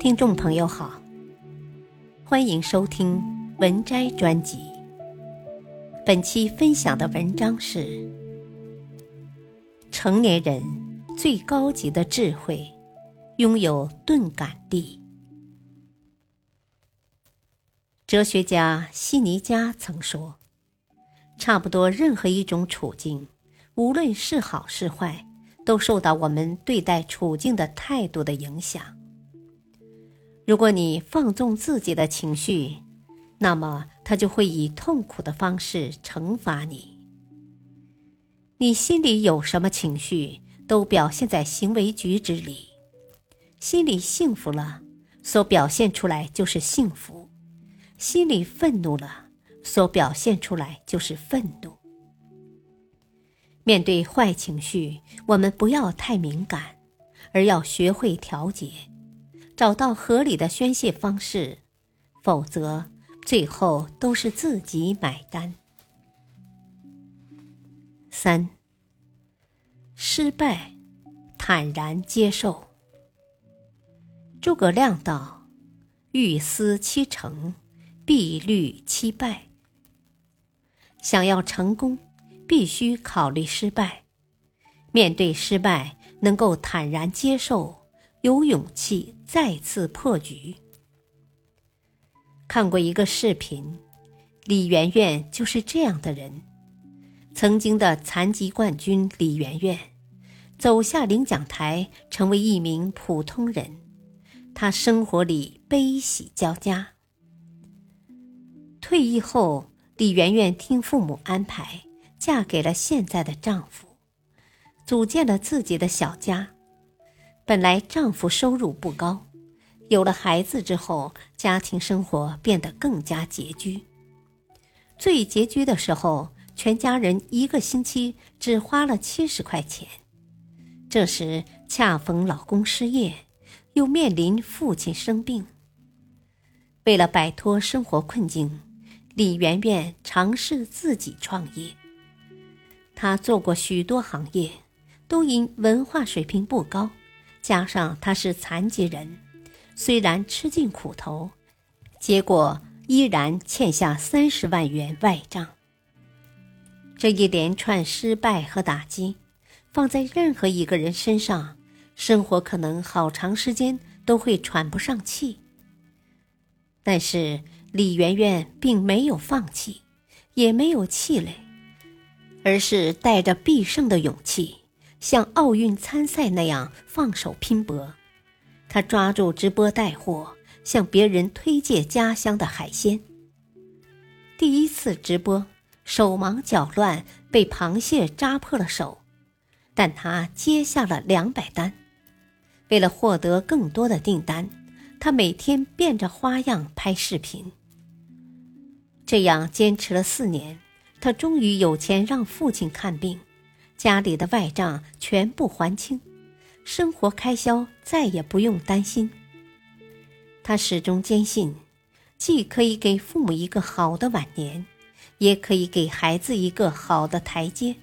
听众朋友好，欢迎收听文摘专辑。本期分享的文章是：成年人最高级的智慧，拥有钝感力。哲学家西尼加曾说：“差不多任何一种处境，无论是好是坏，都受到我们对待处境的态度的影响。”如果你放纵自己的情绪，那么他就会以痛苦的方式惩罚你。你心里有什么情绪，都表现在行为举止里。心里幸福了，所表现出来就是幸福；心里愤怒了，所表现出来就是愤怒。面对坏情绪，我们不要太敏感，而要学会调节。找到合理的宣泄方式，否则最后都是自己买单。三，失败，坦然接受。诸葛亮道：“欲思七成，必虑七败。”想要成功，必须考虑失败。面对失败，能够坦然接受。有勇气再次破局。看过一个视频，李媛媛就是这样的人。曾经的残疾冠军李媛媛，走下领奖台，成为一名普通人。她生活里悲喜交加。退役后，李媛媛听父母安排，嫁给了现在的丈夫，组建了自己的小家。本来丈夫收入不高，有了孩子之后，家庭生活变得更加拮据。最拮据的时候，全家人一个星期只花了七十块钱。这时恰逢老公失业，又面临父亲生病。为了摆脱生活困境，李媛媛尝试自己创业。她做过许多行业，都因文化水平不高。加上他是残疾人，虽然吃尽苦头，结果依然欠下三十万元外账。这一连串失败和打击，放在任何一个人身上，生活可能好长时间都会喘不上气。但是李媛媛并没有放弃，也没有气馁，而是带着必胜的勇气。像奥运参赛那样放手拼搏，他抓住直播带货，向别人推介家乡的海鲜。第一次直播，手忙脚乱，被螃蟹扎破了手，但他接下了两百单。为了获得更多的订单，他每天变着花样拍视频。这样坚持了四年，他终于有钱让父亲看病。家里的外账全部还清，生活开销再也不用担心。他始终坚信，既可以给父母一个好的晚年，也可以给孩子一个好的台阶。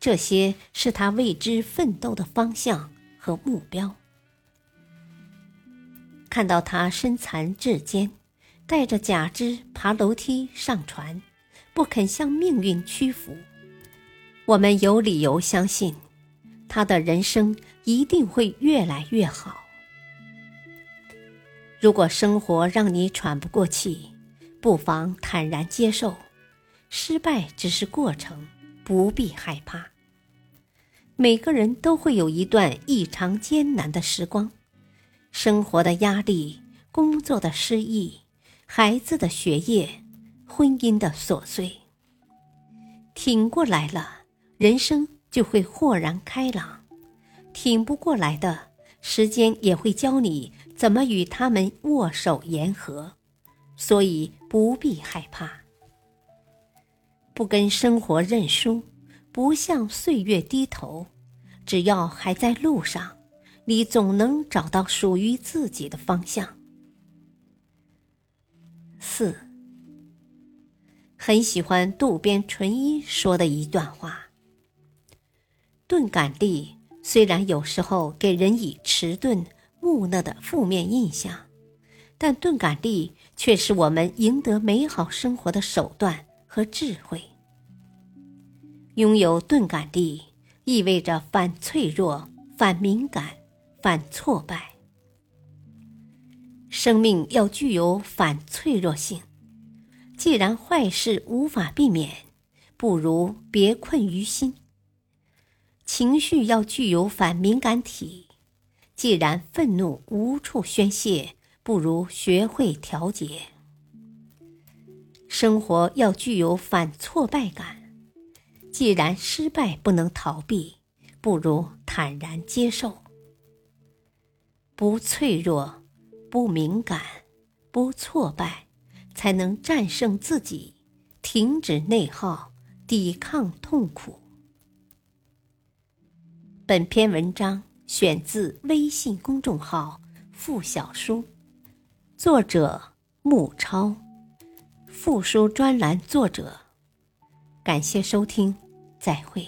这些是他为之奋斗的方向和目标。看到他身残志坚，带着假肢爬楼梯上船，不肯向命运屈服。我们有理由相信，他的人生一定会越来越好。如果生活让你喘不过气，不妨坦然接受，失败只是过程，不必害怕。每个人都会有一段异常艰难的时光，生活的压力、工作的失意、孩子的学业、婚姻的琐碎，挺过来了。人生就会豁然开朗，挺不过来的时间也会教你怎么与他们握手言和，所以不必害怕。不跟生活认输，不向岁月低头，只要还在路上，你总能找到属于自己的方向。四，很喜欢渡边淳一说的一段话。钝感力虽然有时候给人以迟钝、木讷的负面印象，但钝感力却是我们赢得美好生活的手段和智慧。拥有钝感力，意味着反脆弱、反敏感、反挫败。生命要具有反脆弱性。既然坏事无法避免，不如别困于心。情绪要具有反敏感体。既然愤怒无处宣泄，不如学会调节。生活要具有反挫败感。既然失败不能逃避，不如坦然接受。不脆弱，不敏感，不挫败，才能战胜自己，停止内耗，抵抗痛苦。本篇文章。选自微信公众号“付小书”，作者穆超，附书专栏作者。感谢收听，再会。